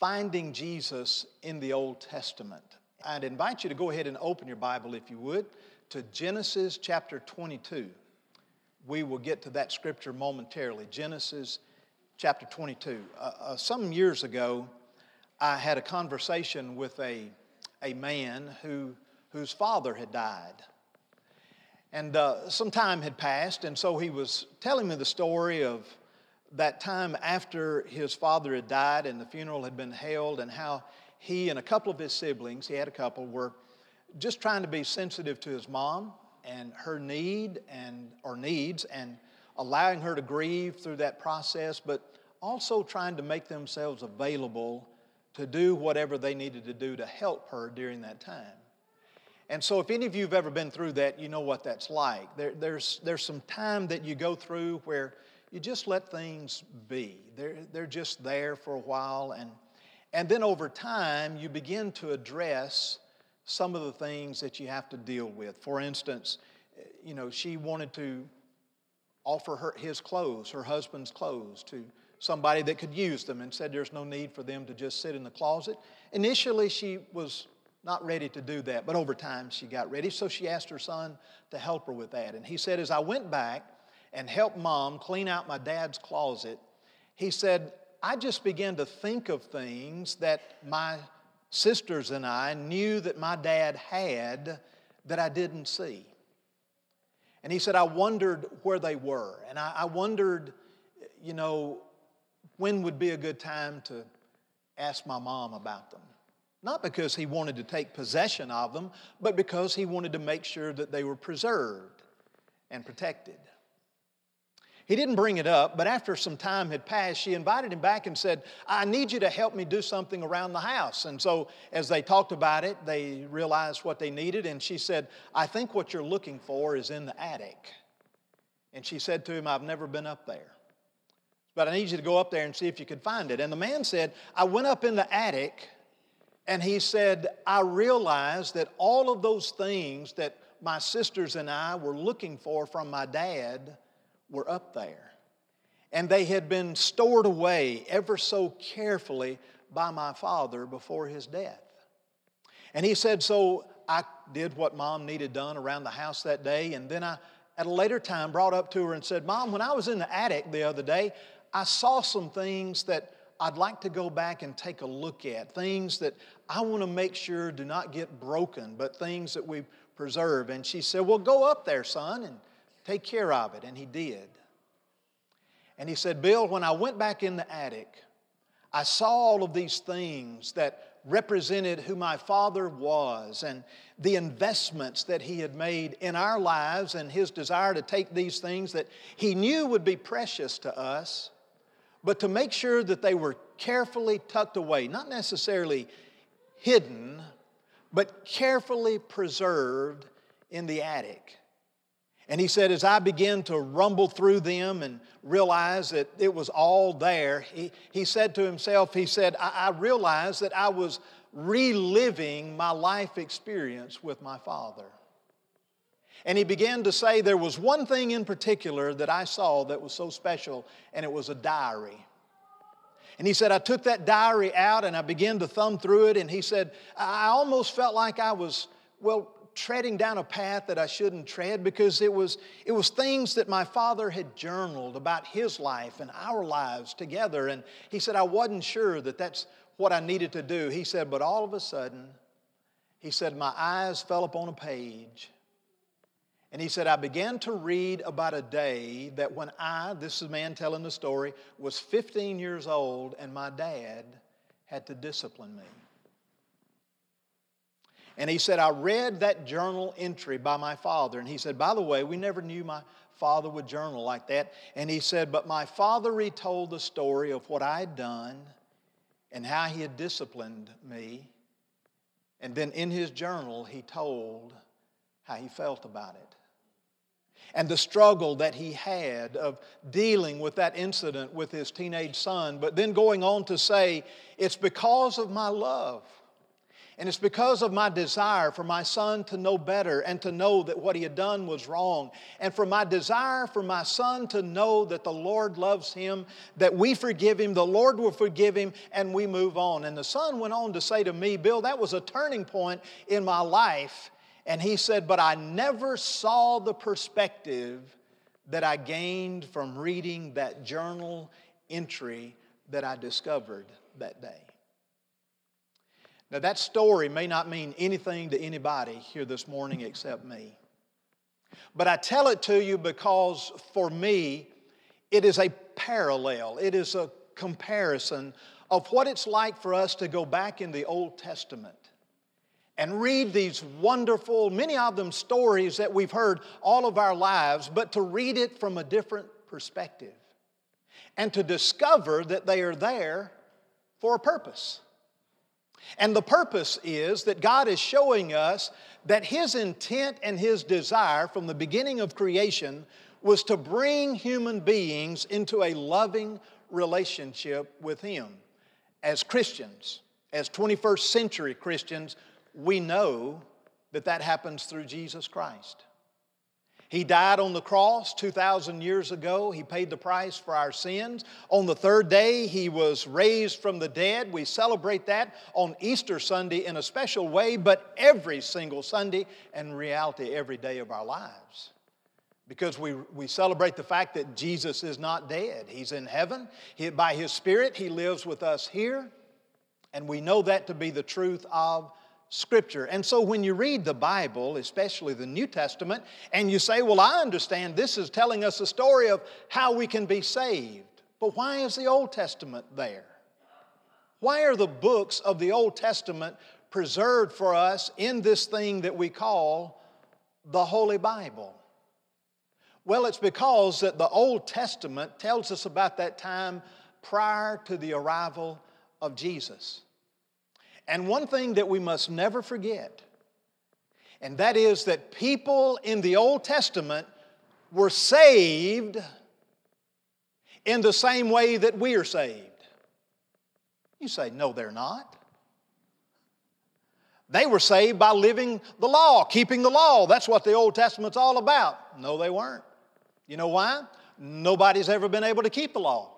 Finding Jesus in the Old Testament. I'd invite you to go ahead and open your Bible, if you would, to Genesis chapter 22. We will get to that scripture momentarily. Genesis chapter 22. Uh, uh, some years ago, I had a conversation with a, a man who, whose father had died. And uh, some time had passed, and so he was telling me the story of that time after his father had died and the funeral had been held, and how he and a couple of his siblings, he had a couple, were just trying to be sensitive to his mom and her need and or needs and allowing her to grieve through that process, but also trying to make themselves available to do whatever they needed to do to help her during that time. And so, if any of you have ever been through that, you know what that's like. There, there's, there's some time that you go through where you just let things be. They're, they're just there for a while. And, and then over time, you begin to address some of the things that you have to deal with. For instance, you know, she wanted to offer her, his clothes, her husband's clothes, to somebody that could use them and said there's no need for them to just sit in the closet. Initially, she was not ready to do that, but over time she got ready. So she asked her son to help her with that. And he said, as I went back, and help mom clean out my dad's closet, he said, I just began to think of things that my sisters and I knew that my dad had that I didn't see. And he said, I wondered where they were. And I, I wondered, you know, when would be a good time to ask my mom about them. Not because he wanted to take possession of them, but because he wanted to make sure that they were preserved and protected. He didn't bring it up, but after some time had passed, she invited him back and said, I need you to help me do something around the house. And so, as they talked about it, they realized what they needed. And she said, I think what you're looking for is in the attic. And she said to him, I've never been up there. But I need you to go up there and see if you could find it. And the man said, I went up in the attic, and he said, I realized that all of those things that my sisters and I were looking for from my dad were up there. And they had been stored away ever so carefully by my father before his death. And he said, So I did what mom needed done around the house that day. And then I, at a later time, brought up to her and said, Mom, when I was in the attic the other day, I saw some things that I'd like to go back and take a look at. Things that I want to make sure do not get broken, but things that we preserve. And she said, Well, go up there, son, and Take care of it. And he did. And he said, Bill, when I went back in the attic, I saw all of these things that represented who my father was and the investments that he had made in our lives and his desire to take these things that he knew would be precious to us, but to make sure that they were carefully tucked away, not necessarily hidden, but carefully preserved in the attic. And he said, as I began to rumble through them and realize that it was all there, he, he said to himself, he said, I, I realized that I was reliving my life experience with my father. And he began to say, There was one thing in particular that I saw that was so special, and it was a diary. And he said, I took that diary out and I began to thumb through it, and he said, I almost felt like I was, well, treading down a path that I shouldn't tread because it was, it was things that my father had journaled about his life and our lives together. And he said, I wasn't sure that that's what I needed to do. He said, but all of a sudden, he said, my eyes fell upon a page. And he said, I began to read about a day that when I, this is man telling the story, was 15 years old and my dad had to discipline me. And he said, I read that journal entry by my father. And he said, By the way, we never knew my father would journal like that. And he said, But my father retold the story of what I had done and how he had disciplined me. And then in his journal, he told how he felt about it and the struggle that he had of dealing with that incident with his teenage son, but then going on to say, It's because of my love And it's because of my desire for my son to know better and to know that what he had done was wrong. And for my desire for my son to know that the Lord loves him, that we forgive him, the Lord will forgive him, and we move on. And the son went on to say to me, Bill, that was a turning point in my life. And he said, But I never saw the perspective that I gained from reading that journal entry that I discovered that day. Now, that story may not mean anything to anybody here this morning except me. But I tell it to you because for me, it is a parallel, it is a comparison of what it's like for us to go back in the Old Testament and read these wonderful, many of them stories that we've heard all of our lives, but to read it from a different perspective and to discover that they are there for a purpose. And the purpose is that God is showing us that His intent and His desire from the beginning of creation was to bring human beings into a loving relationship with Him. As Christians, as 21st century Christians, we know that that happens through Jesus Christ. He died on the cross 2,000 years ago. He paid the price for our sins. On the third day, He was raised from the dead. We celebrate that on Easter Sunday in a special way, but every single Sunday, and reality every day of our lives. Because we, we celebrate the fact that Jesus is not dead. He's in heaven. He, by His Spirit, He lives with us here. And we know that to be the truth of Scripture. And so when you read the Bible, especially the New Testament, and you say, Well, I understand this is telling us a story of how we can be saved. But why is the Old Testament there? Why are the books of the Old Testament preserved for us in this thing that we call the Holy Bible? Well, it's because that the Old Testament tells us about that time prior to the arrival of Jesus. And one thing that we must never forget, and that is that people in the Old Testament were saved in the same way that we are saved. You say, no, they're not. They were saved by living the law, keeping the law. That's what the Old Testament's all about. No, they weren't. You know why? Nobody's ever been able to keep the law.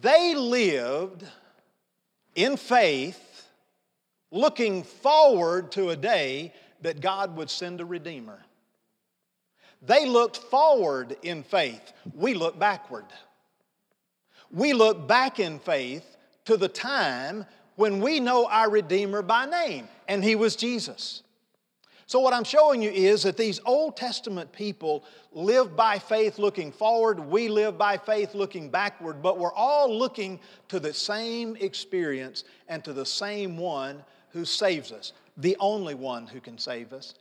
They lived in faith, looking forward to a day that God would send a Redeemer. They looked forward in faith. We look backward. We look back in faith to the time when we know our Redeemer by name, and He was Jesus. So, what I'm showing you is that these Old Testament people live by faith looking forward, we live by faith looking backward, but we're all looking to the same experience and to the same one who saves us, the only one who can save us,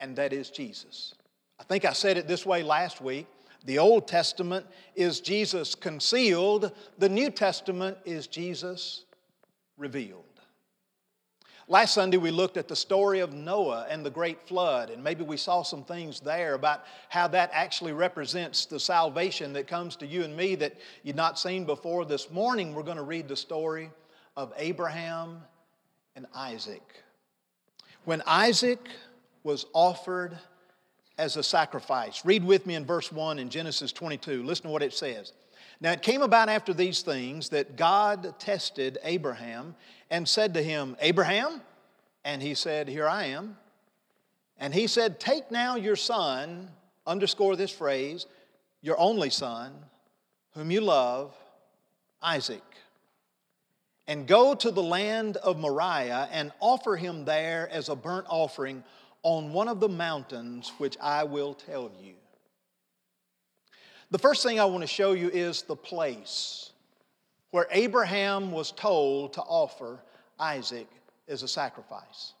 and that is Jesus. I think I said it this way last week. The Old Testament is Jesus concealed, the New Testament is Jesus revealed. Last Sunday, we looked at the story of Noah and the great flood, and maybe we saw some things there about how that actually represents the salvation that comes to you and me that you'd not seen before. This morning, we're going to read the story of Abraham and Isaac. When Isaac was offered as a sacrifice, read with me in verse 1 in Genesis 22. Listen to what it says. Now, it came about after these things that God tested Abraham and said to him, Abraham? And he said, Here I am. And he said, Take now your son, underscore this phrase, your only son, whom you love, Isaac, and go to the land of Moriah and offer him there as a burnt offering on one of the mountains which I will tell you. The first thing I want to show you is the place where Abraham was told to offer Isaac as a sacrifice.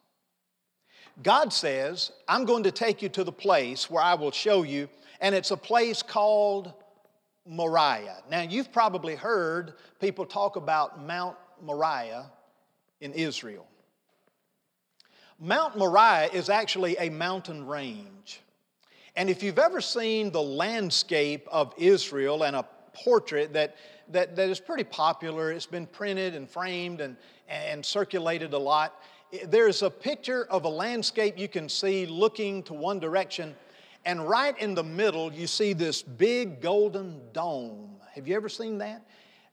God says, I'm going to take you to the place where I will show you, and it's a place called Moriah. Now, you've probably heard people talk about Mount Moriah in Israel. Mount Moriah is actually a mountain range. And if you've ever seen the landscape of Israel and a portrait that that, that is pretty popular. It's been printed and framed and, and circulated a lot. There's a picture of a landscape you can see looking to one direction, and right in the middle, you see this big golden dome. Have you ever seen that?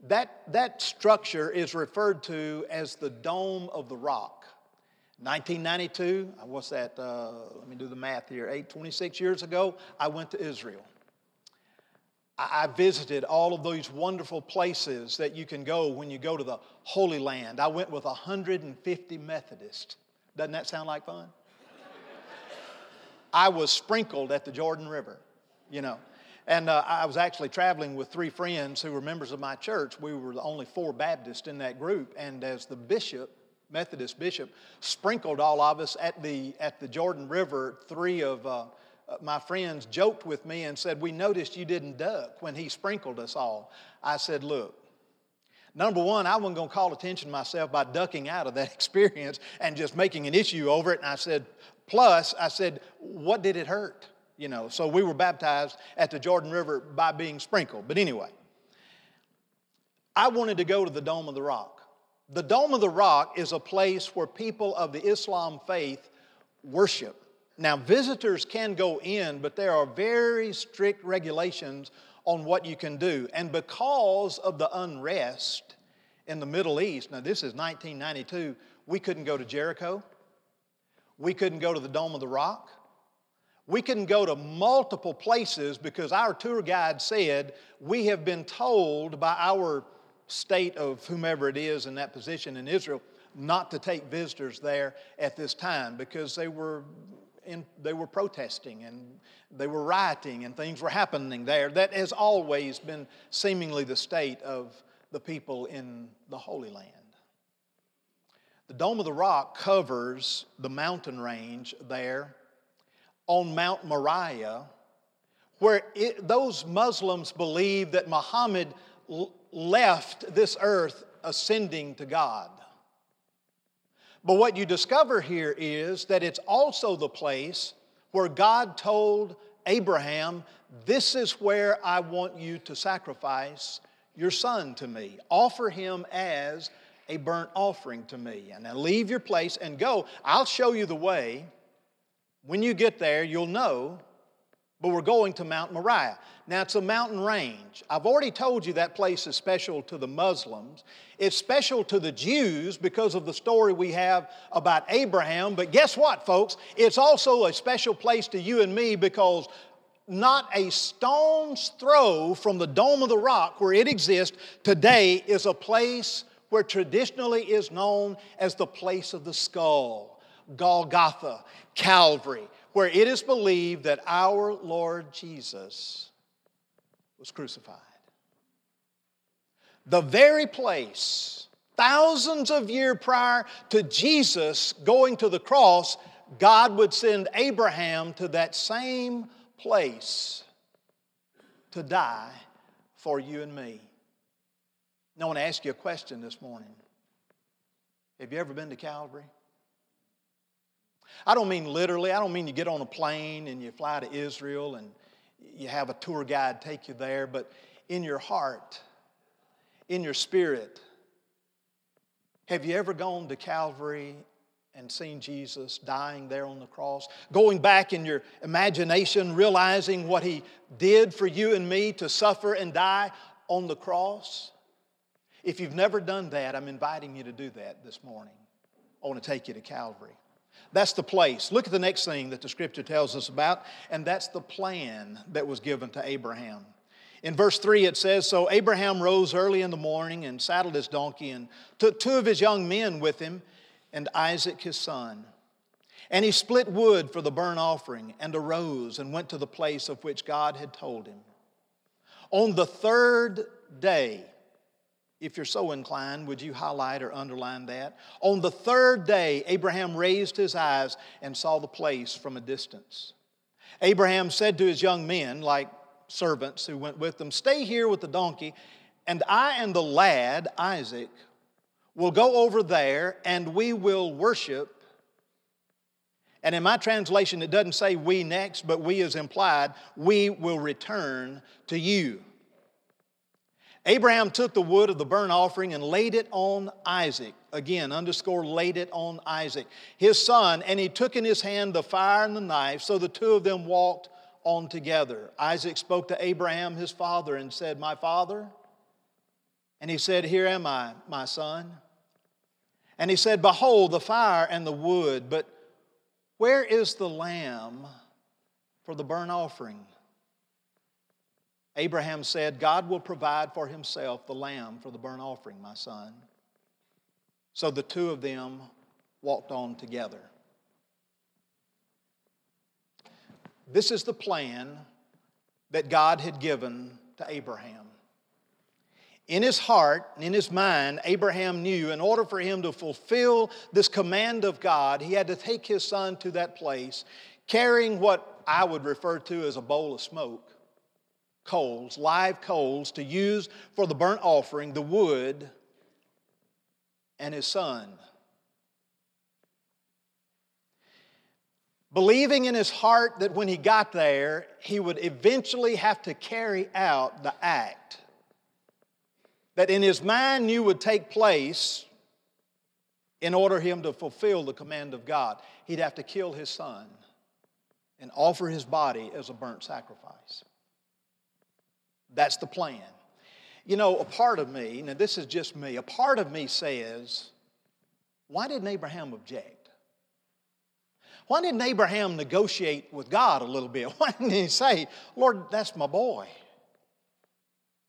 That, that structure is referred to as the Dome of the Rock. 1992, uh, what's that? Uh, let me do the math here. Eight, 26 years ago, I went to Israel. I, I visited all of those wonderful places that you can go when you go to the Holy Land. I went with 150 Methodists. Doesn't that sound like fun? I was sprinkled at the Jordan River, you know. And uh, I was actually traveling with three friends who were members of my church. We were the only four Baptists in that group. And as the bishop, Methodist bishop, sprinkled all of us at the, at the Jordan River, three of uh, uh my friends joked with me and said, We noticed you didn't duck when he sprinkled us all. I said, Look, Number one, I wasn't going to call attention to myself by ducking out of that experience and just making an issue over it. And I said, plus, I said, what did it hurt? you know. So we were baptized at the Jordan River by being sprinkled. But anyway, I wanted to go to the Dome of the Rock. The Dome of the Rock is a place where people of the Islam faith worship. Now, visitors can go in, but there are very strict regulations on what you can do. And because of the unrest in the Middle East, now this is 1992, we couldn't go to Jericho. We couldn't go to the Dome of the Rock. We can go to multiple places because our tour guide said we have been told by our state of whomever it is in that position in Israel not to take visitors there at this time because they were in, they were protesting and they were rioting and things were happening there. That has always been seemingly the state of the people in the Holy Land. The Dome of the Rock covers the mountain range there on Mount Moriah, where it, those Muslims believe that Muhammad left this earth ascending to God. But what you discover here is that it's also the place where God told Abraham, This is where I want you to sacrifice your son to me. Offer him as a burnt offering to me. And now leave your place and go. I'll show you the way. When you get there, you'll know, but we're going to Mount Moriah. Now, it's a mountain range. I've already told you that place is special to the Muslims. It's special to the Jews because of the story we have about Abraham. But guess what, folks? It's also a special place to you and me because not a stone's throw from the Dome of the Rock where it exists today is a place where traditionally is known as the place of the skull. Golgotha, Calvary, where it is believed that our Lord Jesus was crucified. The very place, thousands of years prior to Jesus going to the cross, God would send Abraham to that same place to die for you and me. Now, I want to ask you a question this morning. Have you ever been to Calvary? I don't mean literally, I don't mean you get on a plane and you fly to Israel and you have a tour guide take you there, but in your heart, in your spirit, have you ever gone to Calvary and seen Jesus dying there on the cross? Going back in your imagination, realizing what he did for you and me to suffer and die on the cross? If you've never done that, I'm inviting you to do that this morning. I want to take you to Calvary. That's the place. Look at the next thing that the scripture tells us about, and that's the plan that was given to Abraham. In verse 3, it says So Abraham rose early in the morning and saddled his donkey and took two of his young men with him and Isaac his son. And he split wood for the burnt offering and arose and went to the place of which God had told him. On the third day, if you're so inclined, would you highlight or underline that? On the third day, Abraham raised his eyes and saw the place from a distance. Abraham said to his young men, like servants who went with them, Stay here with the donkey, and I and the lad, Isaac, will go over there and we will worship. And in my translation, it doesn't say we next, but we is implied. We will return to you. Abraham took the wood of the burnt offering and laid it on Isaac. Again, underscore, laid it on Isaac, his son, and he took in his hand the fire and the knife, so the two of them walked on together. Isaac spoke to Abraham, his father, and said, My father? And he said, Here am I, my son. And he said, Behold, the fire and the wood, but where is the lamb for the burnt offering? Abraham said, God will provide for himself the lamb for the burnt offering, my son. So the two of them walked on together. This is the plan that God had given to Abraham. In his heart and in his mind, Abraham knew in order for him to fulfill this command of God, he had to take his son to that place carrying what I would refer to as a bowl of smoke, coals, live coals to use for the burnt offering, the wood, and his son. Believing in his heart that when he got there, he would eventually have to carry out the act that in his mind knew would take place in order him to fulfill the command of God. He'd have to kill his son and offer his body as a burnt sacrifice. That's the plan. You know, a part of me, now this is just me, a part of me says, why didn't Abraham object? Why didn't Abraham negotiate with God a little bit? Why didn't he say, Lord, that's my boy?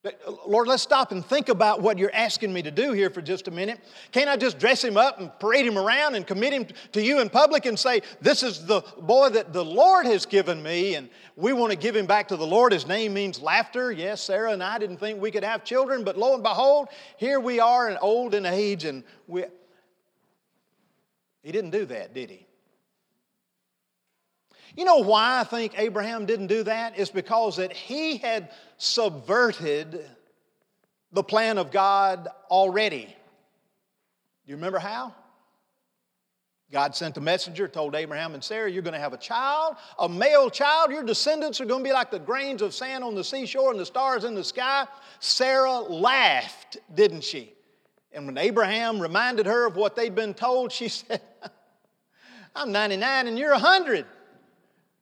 Uh, Lord, let's stop and think about what you're asking me to do here for just a minute. Can't I just dress him up and parade him around and commit him to you in public and say, This is the boy that the Lord has given me, and we want to give him back to the Lord? His name means laughter. Yes, Sarah and I didn't think we could have children, but lo and behold, here we are, and old in age, and we. He didn't do that, did he? You know why I think Abraham didn't do that? It's because that he had subverted the plan of God already. Do you remember how? God sent a messenger, told Abraham and Sarah, You're going to have a child, a male child. Your descendants are going to be like the grains of sand on the seashore and the stars in the sky. Sarah laughed, didn't she? And when Abraham reminded her of what they'd been told, she said, I'm 99 and you're 100.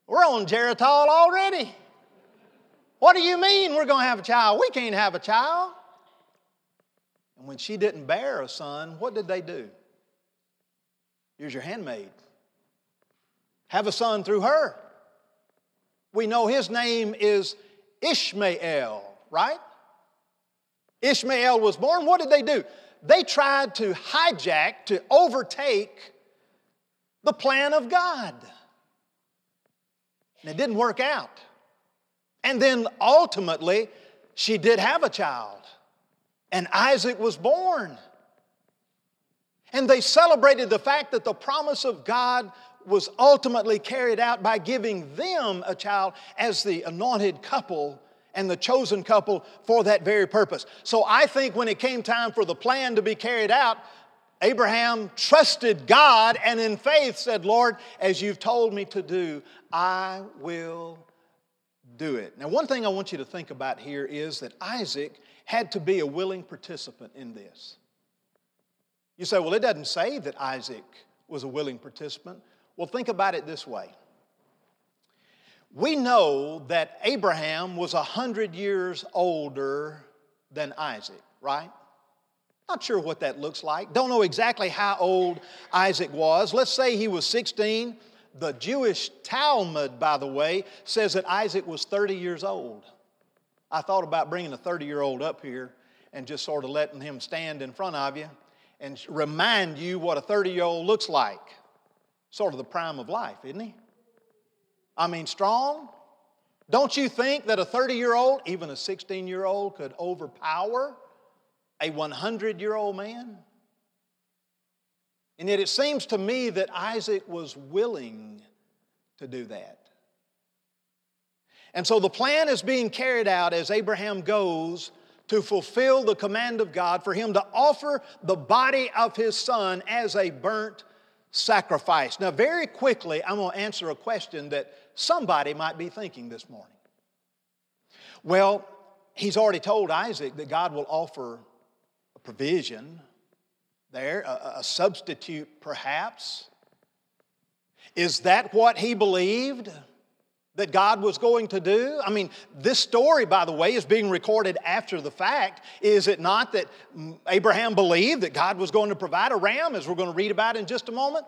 We're on Geritol already. What do you mean we're going to have a child? We can't have a child. And when she didn't bear a son, what did they do? Here's your handmaid. Have a son through her. We know his name is Ishmael, right? Ishmael was born. What did they do? They tried to hijack, to overtake the plan of God. And it didn't work out. And then ultimately, she did have a child, and Isaac was born. And they celebrated the fact that the promise of God was ultimately carried out by giving them a child as the anointed couple and the chosen couple for that very purpose. So I think when it came time for the plan to be carried out, Abraham trusted God and in faith said, Lord, as you've told me to do, I will do it. Now, one thing I want you to think about here is that Isaac had to be a willing participant in this. You say, well, it doesn't say that Isaac was a willing participant. Well, think about it this way. We know that Abraham was 100 years older than Isaac, right? Not sure what that looks like. Don't know exactly how old Isaac was. Let's say he was 16. The Jewish Talmud, by the way, says that Isaac was 30 years old. I thought about bringing a 30 year old up here and just sort of letting him stand in front of you and remind you what a 30 year old looks like. Sort of the prime of life, isn't he? I mean, strong. Don't you think that a 30 year old, even a 16 year old, could overpower a 100 year old man? And yet it seems to me that Isaac was willing to do that. And so the plan is being carried out as Abraham goes to fulfill the command of God for him to offer the body of his son as a burnt sacrifice. Now, very quickly, I'm going to answer a question that somebody might be thinking this morning. Well, he's already told Isaac that God will offer provision there, a, a substitute perhaps. Is that what he believed? that God was going to do? I mean, this story, by the way, is being recorded after the fact. Is it not that Abraham believed that God was going to provide a ram, as we're going to read about in just a moment?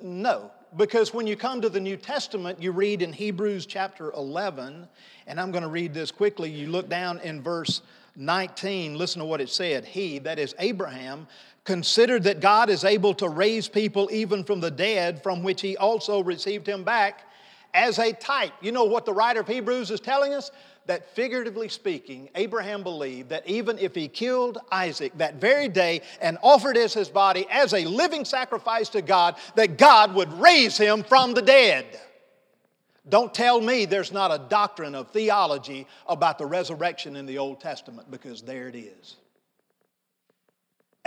No, because when you come to the New Testament, you read in Hebrews chapter 11, and I'm going to read this quickly. You look down in verse 19, listen to what it said. He, that is Abraham, considered that God is able to raise people even from the dead, from which he also received him back as a type. You know what the writer of Hebrews is telling us? That figuratively speaking, Abraham believed that even if he killed Isaac that very day and offered as his body as a living sacrifice to God, that God would raise him from the dead. Don't tell me there's not a doctrine of theology about the resurrection in the Old Testament because there it is.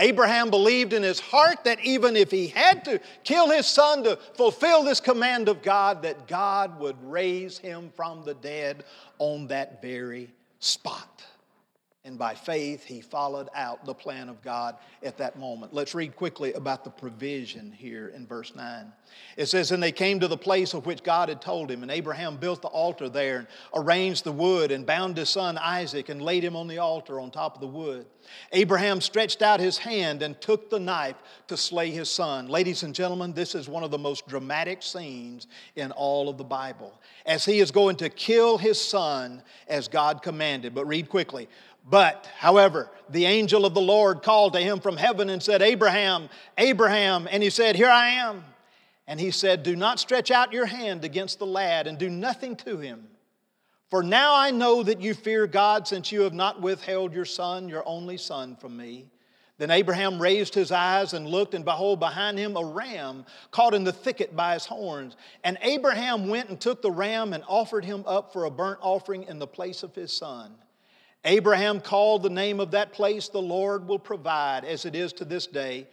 Abraham believed in his heart that even if he had to kill his son to fulfill this command of God, that God would raise him from the dead on that very spot. And by faith, he followed out the plan of God at that moment. Let's read quickly about the provision here in verse 9. It says, And they came to the place of which God had told him, and Abraham built the altar there, and arranged the wood, and bound his son Isaac, and laid him on the altar on top of the wood. Abraham stretched out his hand and took the knife to slay his son. Ladies and gentlemen, this is one of the most dramatic scenes in all of the Bible, as he is going to kill his son as God commanded. But read quickly. But, however, the angel of the Lord called to him from heaven and said, Abraham, Abraham. And he said, Here I am. And he said, Do not stretch out your hand against the lad and do nothing to him. For now I know that you fear God, since you have not withheld your son, your only son, from me. Then Abraham raised his eyes and looked, and behold, behind him a ram caught in the thicket by his horns. And Abraham went and took the ram and offered him up for a burnt offering in the place of his son. Abraham called the name of that place, the Lord will provide, as it is to this day.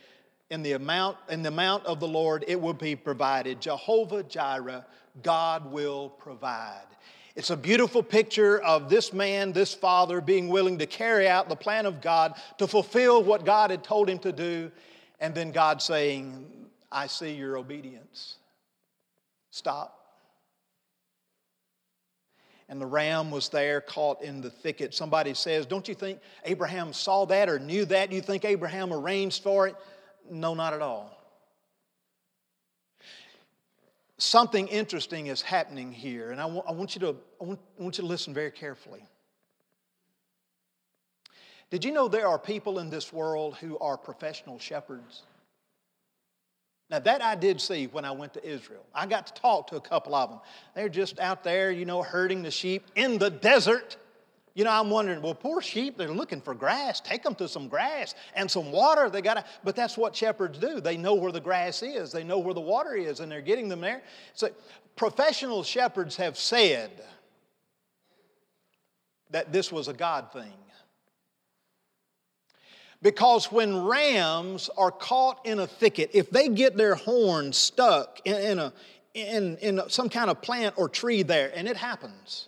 In the amount, in the amount of the Lord, it will be provided. Jehovah Jireh, God will provide. It's a beautiful picture of this man, this father, being willing to carry out the plan of God to fulfill what God had told him to do, and then God saying, I see your obedience. Stop and the ram was there caught in the thicket. Somebody says, Don't you think Abraham saw that or knew that? Do you think Abraham arranged for it? No, not at all. Something interesting is happening here, and I want, want you to, I want, I want you to listen very carefully. Did you know there are people in this world who are professional shepherds? Now, that I did see when I went to Israel. I got to talk to a couple of them. They're just out there, you know, herding the sheep in the desert. You know, I'm wondering, well, poor sheep, they're looking for grass. Take them to some grass and some water. They got to, but that's what shepherds do. They know where the grass is, they know where the water is, and they're getting them there. So, professional shepherds have said that this was a God thing. Because when rams are caught in a thicket, if they get their horn stuck in, in, a, in, in some kind of plant or tree there, and it happens,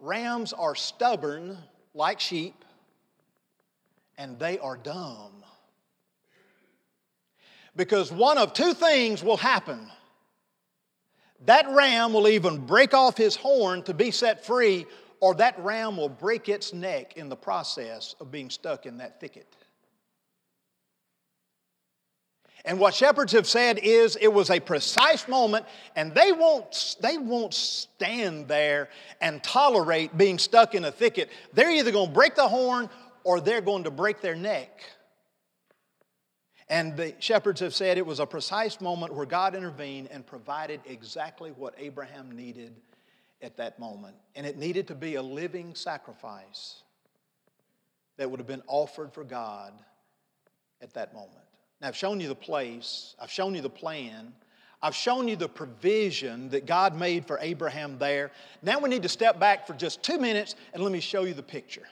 rams are stubborn like sheep, and they are dumb. Because one of two things will happen. That ram will even break off his horn to be set free, or that ram will break its neck in the process of being stuck in that thicket. And what shepherds have said is it was a precise moment, and they won't, they won't stand there and tolerate being stuck in a thicket. They're either going to break the horn or they're going to break their neck. And the shepherds have said it was a precise moment where God intervened and provided exactly what Abraham needed at that moment. And it needed to be a living sacrifice that would have been offered for God at that moment. Now, I've shown you the place, I've shown you the plan, I've shown you the provision that God made for Abraham there. Now we need to step back for just two minutes and let me show you the picture.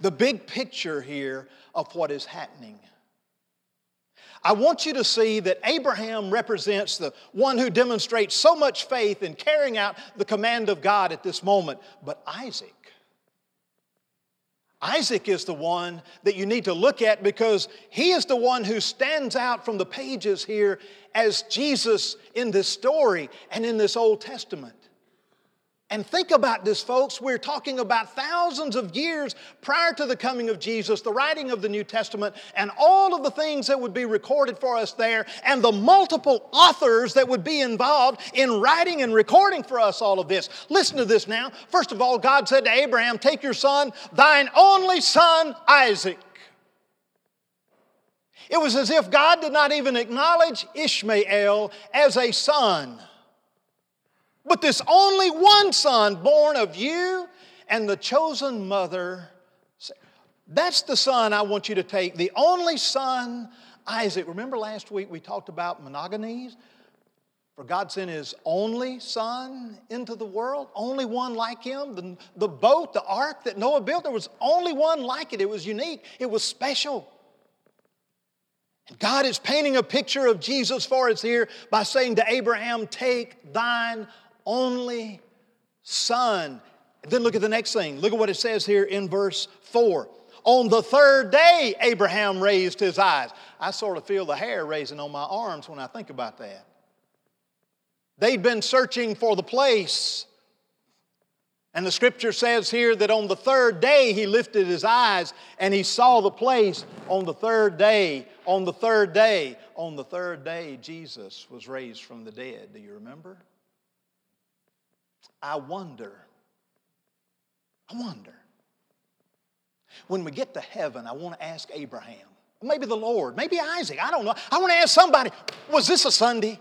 The big picture here of what is happening. I want you to see that Abraham represents the one who demonstrates so much faith in carrying out the command of God at this moment. But Isaac, Isaac is the one that you need to look at because he is the one who stands out from the pages here as Jesus in this story and in this Old Testament. And think about this, folks. We're talking about thousands of years prior to the coming of Jesus, the writing of the New Testament, and all of the things that would be recorded for us there, and the multiple authors that would be involved in writing and recording for us all of this. Listen to this now. First of all, God said to Abraham, Take your son, thine only son, Isaac. It was as if God did not even acknowledge Ishmael as a son. But this only one son born of you and the chosen mother, that's the son I want you to take, the only son, Isaac. Remember last week we talked about monogenes? For God sent His only Son into the world, only one like Him. The, the boat, the ark that Noah built, there was only one like it. It was unique, it was special. And God is painting a picture of Jesus for us here by saying to Abraham, Take thine only son. Then look at the next thing. Look at what it says here in verse 4. On the third day, Abraham raised his eyes. I sort of feel the hair raising on my arms when I think about that. They'd been searching for the place. And the scripture says here that on the third day he lifted his eyes and he saw the place on the third day. On the third day, on the third day, Jesus was raised from the dead. Do you remember? I wonder, I wonder. When we get to heaven, I want to ask Abraham, maybe the Lord, maybe Isaac, I don't know. I want to ask somebody, was this a Sunday?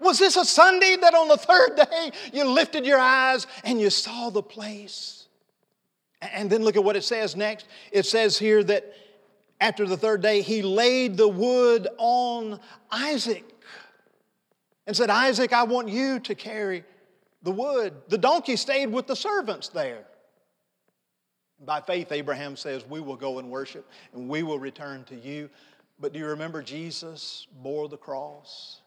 Was this a Sunday that on the third day you lifted your eyes and you saw the place? And then look at what it says next. It says here that after the third day, he laid the wood on Isaac and said, Isaac, I want you to carry the wood. The donkey stayed with the servants there. By faith, Abraham says, We will go and worship and we will return to you. But do you remember Jesus bore the cross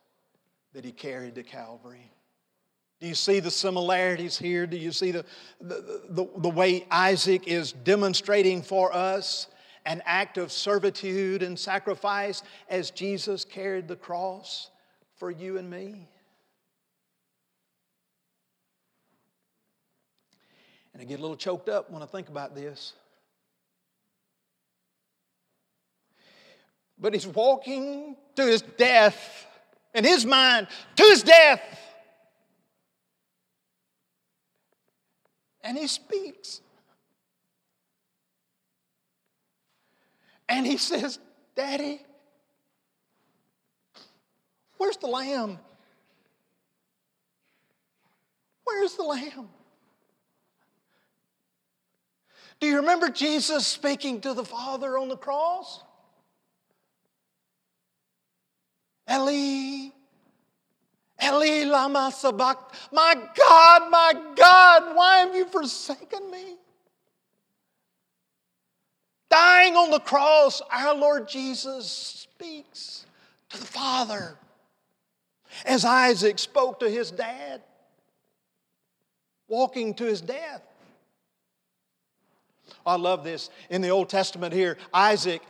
that he carried to Calvary? Do you see the similarities here? Do you see the, the, the, the way Isaac is demonstrating for us an act of servitude and sacrifice as Jesus carried the cross for you and me? And I get a little choked up when I think about this. But he's walking to his death, in his mind, to his death. And he speaks. And he says, Daddy, where's the lamb? Where's the lamb? Do you remember Jesus speaking to the Father on the cross? Eli, Eli lama sabach. My God, my God, why have you forsaken me? Dying on the cross, our Lord Jesus speaks to the Father as Isaac spoke to his dad, walking to his death. I love this in the Old Testament here. Isaac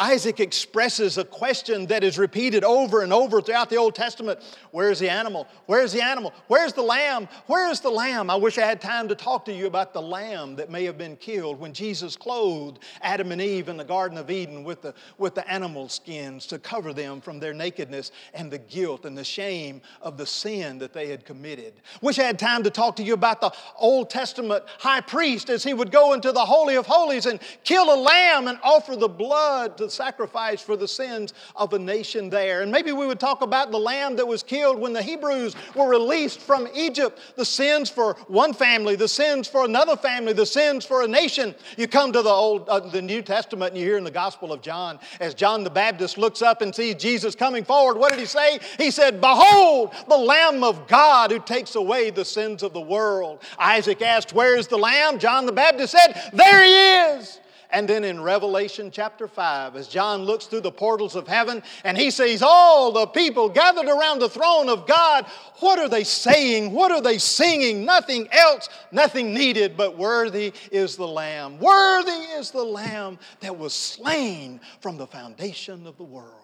Isaac expresses a question that is repeated over and over throughout the Old Testament Where's the animal? Where's the animal? Where's the lamb? Where's the lamb? I wish I had time to talk to you about the lamb that may have been killed when Jesus clothed Adam and Eve in the Garden of Eden with the, with the animal skins to cover them from their nakedness and the guilt and the shame of the sin that they had committed. Wish I had time to talk to you about the Old Testament high priest as he would go into the Holy of Holies and kill a lamb and offer the blood to sacrifice for the sins of a nation there. And maybe we would talk about the lamb that was killed when the Hebrews were released from Egypt. The sins for one family, the sins for another family, the sins for a nation. You come to the Old, uh, the New Testament, and you hear in the Gospel of John, as John the Baptist looks up and sees Jesus coming forward, what did he say? He said, Behold, the Lamb of God who takes away the sins of the world. Isaac asked, Where is the Lamb? John the Baptist said, There he is. And then in Revelation chapter 5, as John looks through the portals of heaven and he sees all the people gathered around the throne of God, what are they saying? What are they singing? Nothing else, nothing needed, but worthy is the Lamb. Worthy is the Lamb that was slain from the foundation of the world.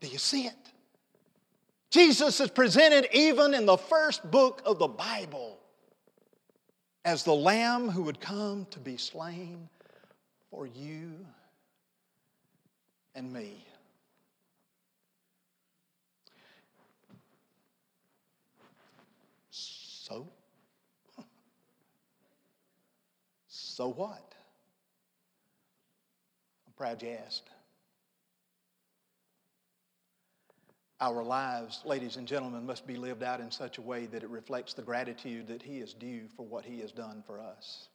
Do you see it? Jesus is presented even in the first book of the Bible as the Lamb who would come to be slain for you and me. So? So what? I'm proud you asked. Our lives, ladies and gentlemen, must be lived out in such a way that it reflects the gratitude that He is due for what He has done for us.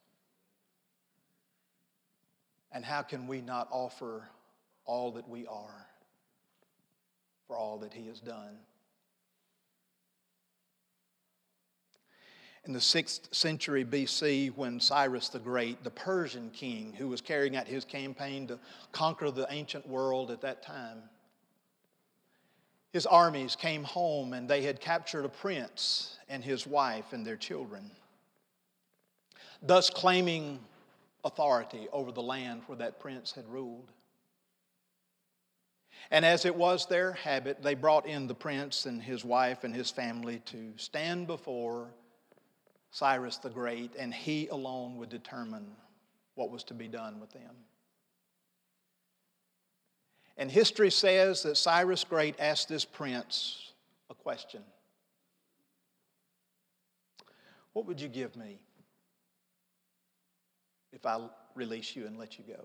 And how can we not offer all that we are for all that He has done? In the 6th century BC, when Cyrus the Great, the Persian king who was carrying out his campaign to conquer the ancient world at that time, his armies came home and they had captured a prince and his wife and their children, thus claiming authority over the land where that prince had ruled. And as it was their habit, they brought in the prince and his wife and his family to stand before Cyrus the Great, and he alone would determine what was to be done with them. And history says that Cyrus Great asked this prince a question What would you give me if I release you and let you go?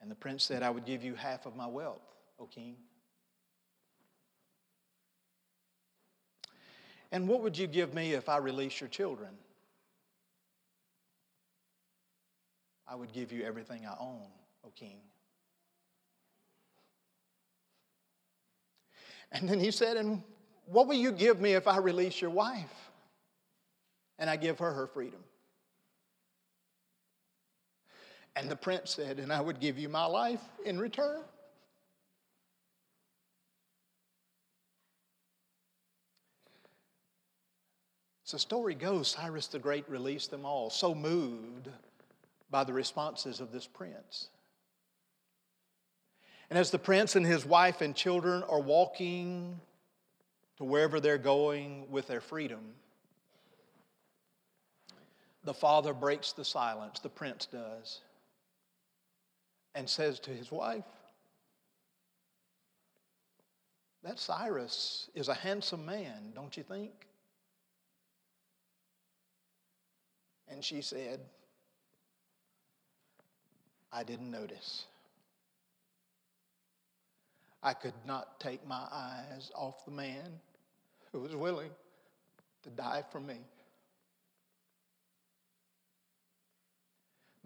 And the prince said, I would give you half of my wealth, O king. And what would you give me if I release your children? I would give you everything I own. O king. And then he said, And what will you give me if I release your wife? And I give her her freedom. And the prince said, And I would give you my life in return. So story goes Cyrus the Great released them all, so moved by the responses of this prince. And as the prince and his wife and children are walking to wherever they're going with their freedom, the father breaks the silence, the prince does, and says to his wife, That Cyrus is a handsome man, don't you think? And she said, I didn't notice. I could not take my eyes off the man who was willing to die for me.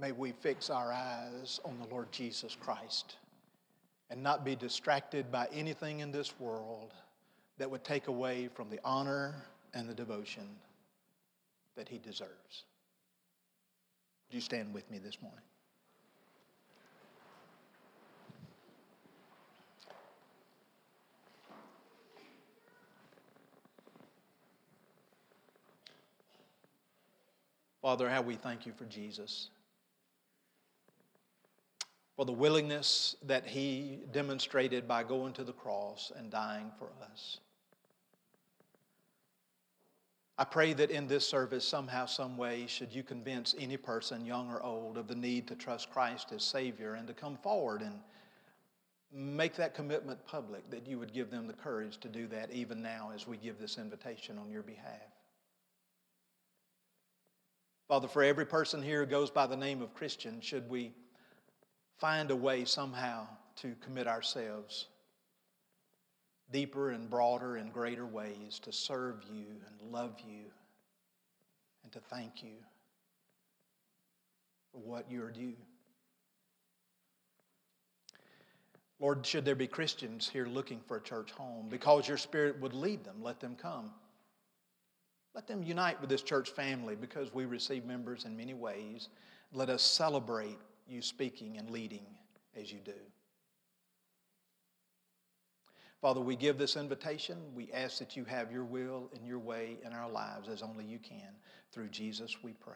May we fix our eyes on the Lord Jesus Christ and not be distracted by anything in this world that would take away from the honor and the devotion that he deserves. Would you stand with me this morning? Father, how we thank you for Jesus, for the willingness that he demonstrated by going to the cross and dying for us. I pray that in this service, somehow, some way, should you convince any person, young or old, of the need to trust Christ as Savior and to come forward and make that commitment public, that you would give them the courage to do that even now as we give this invitation on your behalf. Father, for every person here who goes by the name of Christian, should we find a way somehow to commit ourselves deeper and broader and greater ways to serve you and love you and to thank you for what you're due. Lord, should there be Christians here looking for a church home, because your Spirit would lead them, let them come. Let them unite with this church family because we receive members in many ways. Let us celebrate you speaking and leading as you do. Father, we give this invitation. We ask that you have your will and your way in our lives as only you can. Through Jesus, we pray.